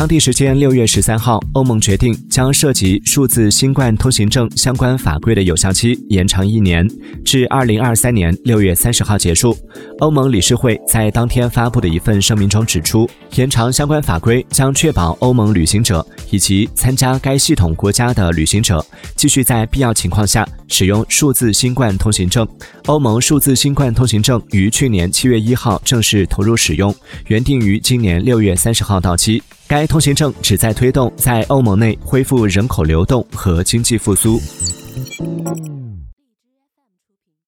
当地时间六月十三号，欧盟决定将涉及数字新冠通行证相关法规的有效期延长一年，至二零二三年六月三十号结束。欧盟理事会在当天发布的一份声明中指出，延长相关法规将确保欧盟旅行者以及参加该系统国家的旅行者继续在必要情况下使用数字新冠通行证。欧盟数字新冠通行证于去年七月一号正式投入使用，原定于今年六月三十号到期。该通行证旨在推动在欧盟内恢复人口流动和经济复苏。